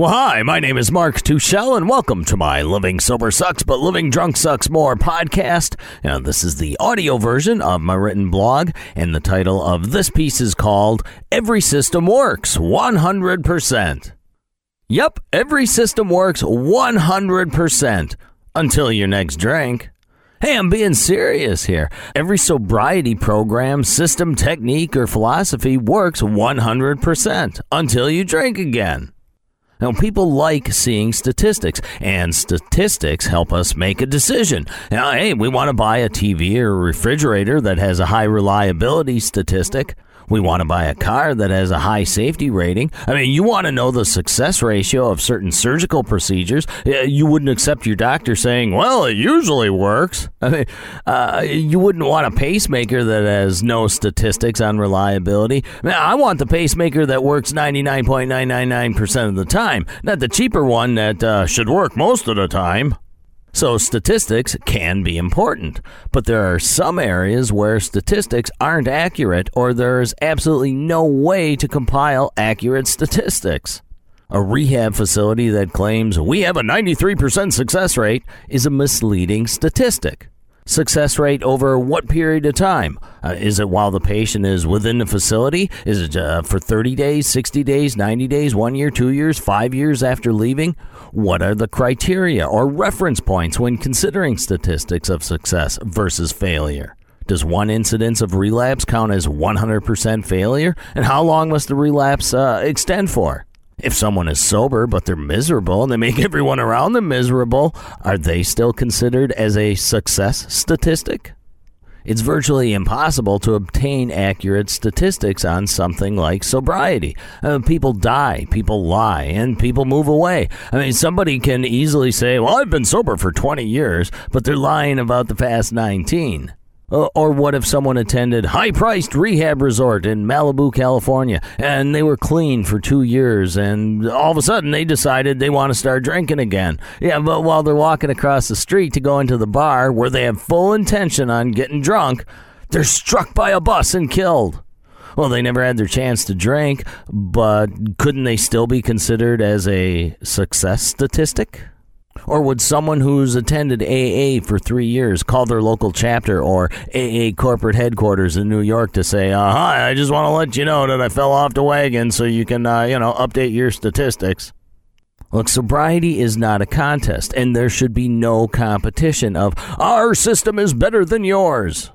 Well, hi, my name is Mark Tuschel, and welcome to my Living Sober Sucks But Living Drunk Sucks More podcast. Now, this is the audio version of my written blog, and the title of this piece is called Every System Works 100%. Yep, every system works 100% until your next drink. Hey, I'm being serious here. Every sobriety program, system, technique, or philosophy works 100% until you drink again. Now, people like seeing statistics, and statistics help us make a decision. Now, hey, we want to buy a TV or a refrigerator that has a high reliability statistic. We want to buy a car that has a high safety rating. I mean, you want to know the success ratio of certain surgical procedures. You wouldn't accept your doctor saying, well, it usually works. I mean, uh, you wouldn't want a pacemaker that has no statistics on reliability. I, mean, I want the pacemaker that works 99.999% of the time, not the cheaper one that uh, should work most of the time. So, statistics can be important, but there are some areas where statistics aren't accurate or there's absolutely no way to compile accurate statistics. A rehab facility that claims we have a 93% success rate is a misleading statistic. Success rate over what period of time? Uh, is it while the patient is within the facility? Is it uh, for 30 days, 60 days, 90 days, one year, two years, five years after leaving? What are the criteria or reference points when considering statistics of success versus failure? Does one incidence of relapse count as 100% failure? And how long must the relapse uh, extend for? If someone is sober but they're miserable and they make everyone around them miserable, are they still considered as a success statistic? It's virtually impossible to obtain accurate statistics on something like sobriety. Uh, people die, people lie, and people move away. I mean, somebody can easily say, Well, I've been sober for 20 years, but they're lying about the past 19. Uh, or what if someone attended high-priced rehab resort in Malibu, California, and they were clean for two years, and all of a sudden they decided they want to start drinking again? Yeah, but while they're walking across the street to go into the bar where they have full intention on getting drunk, they're struck by a bus and killed. Well, they never had their chance to drink, but couldn't they still be considered as a success statistic? Or would someone who's attended AA for three years call their local chapter or AA corporate headquarters in New York to say, uh, "Hi, I just want to let you know that I fell off the wagon, so you can, uh, you know, update your statistics." Look, sobriety is not a contest, and there should be no competition of our system is better than yours.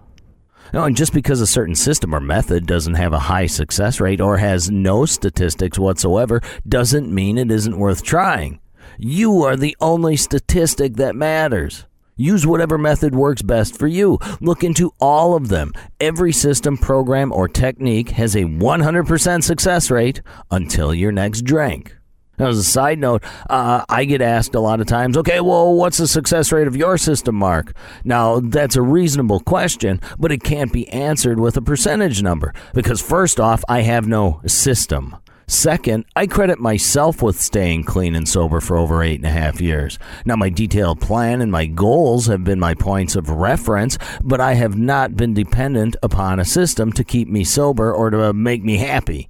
No, and just because a certain system or method doesn't have a high success rate or has no statistics whatsoever doesn't mean it isn't worth trying. You are the only statistic that matters. Use whatever method works best for you. Look into all of them. Every system, program, or technique has a 100% success rate until your next drink. Now, as a side note, uh, I get asked a lot of times, okay, well, what's the success rate of your system, Mark? Now, that's a reasonable question, but it can't be answered with a percentage number because, first off, I have no system. Second, I credit myself with staying clean and sober for over eight and a half years. Now, my detailed plan and my goals have been my points of reference, but I have not been dependent upon a system to keep me sober or to make me happy.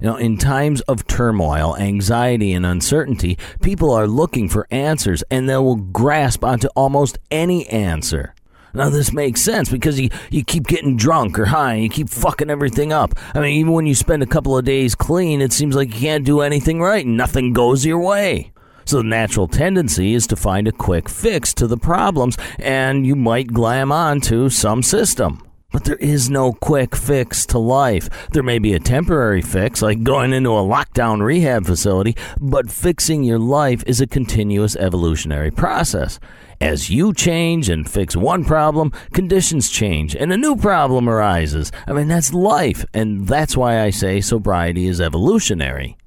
You know, in times of turmoil, anxiety, and uncertainty, people are looking for answers and they will grasp onto almost any answer. Now this makes sense because you, you keep getting drunk or high and you keep fucking everything up. I mean, even when you spend a couple of days clean, it seems like you can't do anything right and nothing goes your way. So the natural tendency is to find a quick fix to the problems and you might glam on to some system. But there is no quick fix to life. There may be a temporary fix, like going into a lockdown rehab facility, but fixing your life is a continuous evolutionary process. As you change and fix one problem, conditions change and a new problem arises. I mean, that's life, and that's why I say sobriety is evolutionary.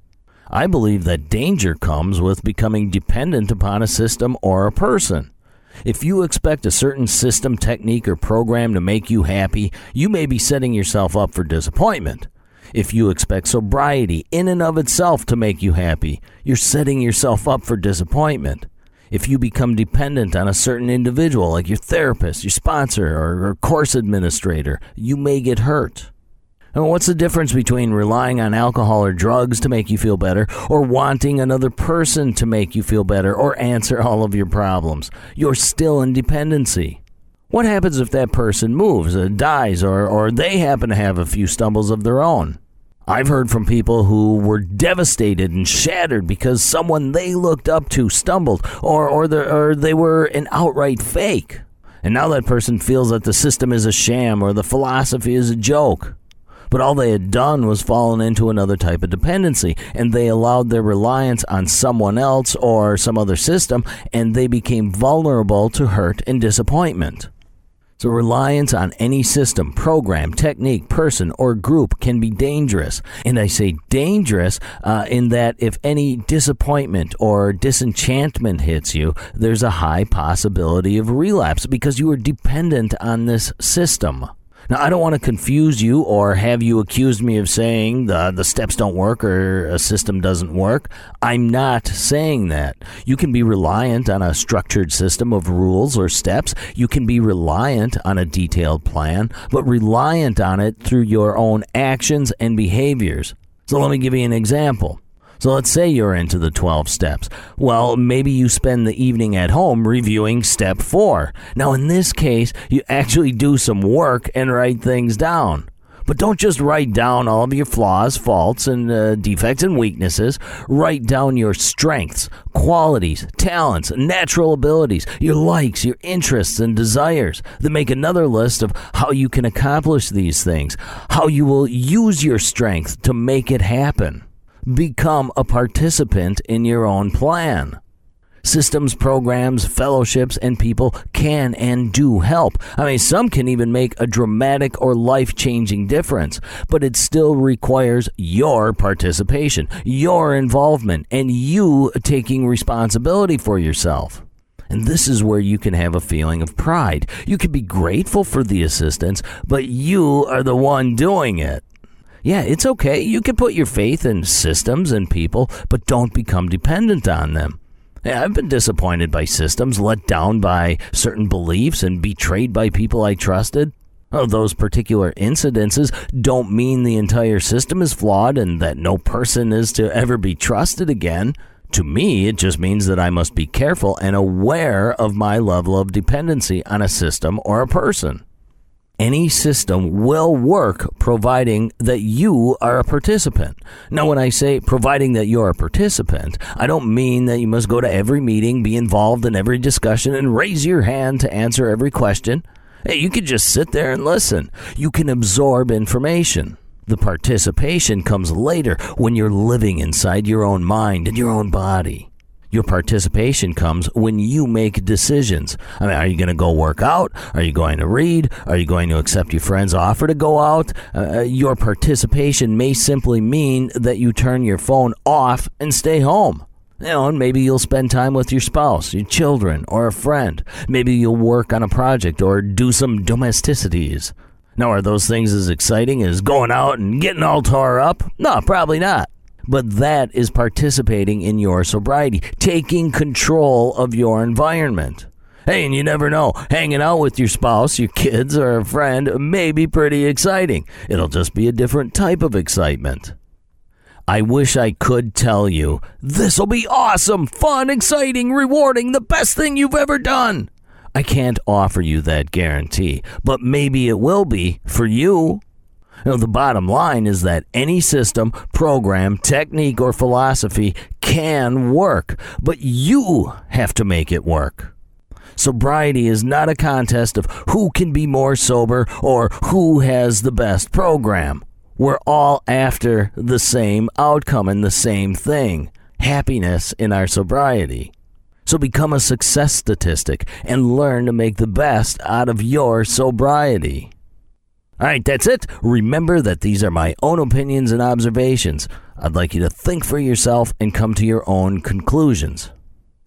I believe that danger comes with becoming dependent upon a system or a person. If you expect a certain system, technique, or program to make you happy, you may be setting yourself up for disappointment. If you expect sobriety in and of itself to make you happy, you're setting yourself up for disappointment if you become dependent on a certain individual, like your therapist, your sponsor, or, or course administrator, you may get hurt. And what's the difference between relying on alcohol or drugs to make you feel better or wanting another person to make you feel better or answer all of your problems? You're still in dependency. What happens if that person moves, or dies, or, or they happen to have a few stumbles of their own? I've heard from people who were devastated and shattered because someone they looked up to stumbled or, or, the, or they were an outright fake. And now that person feels that the system is a sham or the philosophy is a joke. But all they had done was fallen into another type of dependency, and they allowed their reliance on someone else or some other system, and they became vulnerable to hurt and disappointment. So, reliance on any system, program, technique, person, or group can be dangerous. And I say dangerous uh, in that if any disappointment or disenchantment hits you, there's a high possibility of relapse because you are dependent on this system. Now, I don't want to confuse you or have you accuse me of saying the, the steps don't work or a system doesn't work. I'm not saying that. You can be reliant on a structured system of rules or steps. You can be reliant on a detailed plan, but reliant on it through your own actions and behaviors. So let me give you an example. So let's say you're into the 12 steps. Well, maybe you spend the evening at home reviewing step four. Now, in this case, you actually do some work and write things down. But don't just write down all of your flaws, faults, and uh, defects and weaknesses. Write down your strengths, qualities, talents, natural abilities, your likes, your interests, and desires. Then make another list of how you can accomplish these things, how you will use your strength to make it happen become a participant in your own plan. Systems, programs, fellowships, and people can and do help. I mean, some can even make a dramatic or life changing difference, but it still requires your participation, your involvement, and you taking responsibility for yourself. And this is where you can have a feeling of pride. You can be grateful for the assistance, but you are the one doing it. Yeah, it's okay. You can put your faith in systems and people, but don't become dependent on them. Yeah, I've been disappointed by systems, let down by certain beliefs, and betrayed by people I trusted. Those particular incidences don't mean the entire system is flawed and that no person is to ever be trusted again. To me, it just means that I must be careful and aware of my level of dependency on a system or a person any system will work providing that you are a participant. Now, when I say providing that you're a participant, I don't mean that you must go to every meeting, be involved in every discussion, and raise your hand to answer every question. Hey, you can just sit there and listen. You can absorb information. The participation comes later when you're living inside your own mind and your own body. Your participation comes when you make decisions. I mean, are you going to go work out? Are you going to read? Are you going to accept your friend's offer to go out? Uh, uh, your participation may simply mean that you turn your phone off and stay home. You know, and maybe you'll spend time with your spouse, your children, or a friend. Maybe you'll work on a project or do some domesticities. Now, are those things as exciting as going out and getting all tore up? No, probably not but that is participating in your sobriety, taking control of your environment. Hey, and you never know, hanging out with your spouse, your kids, or a friend may be pretty exciting. It'll just be a different type of excitement. I wish I could tell you, this'll be awesome, fun, exciting, rewarding, the best thing you've ever done. I can't offer you that guarantee, but maybe it will be for you. Know, the bottom line is that any system, program, technique, or philosophy can work, but you have to make it work. Sobriety is not a contest of who can be more sober or who has the best program. We're all after the same outcome and the same thing happiness in our sobriety. So become a success statistic and learn to make the best out of your sobriety. All right, that's it. Remember that these are my own opinions and observations. I'd like you to think for yourself and come to your own conclusions.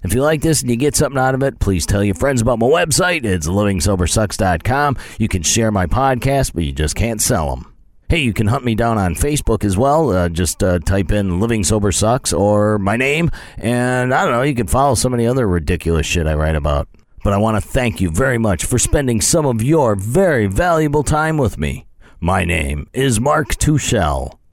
If you like this and you get something out of it, please tell your friends about my website. It's livingsobersucks.com. You can share my podcast, but you just can't sell them. Hey, you can hunt me down on Facebook as well. Uh, just uh, type in Living Sober Sucks or my name, and I don't know, you can follow some of the other ridiculous shit I write about. But I want to thank you very much for spending some of your very valuable time with me. My name is Mark Tuschel.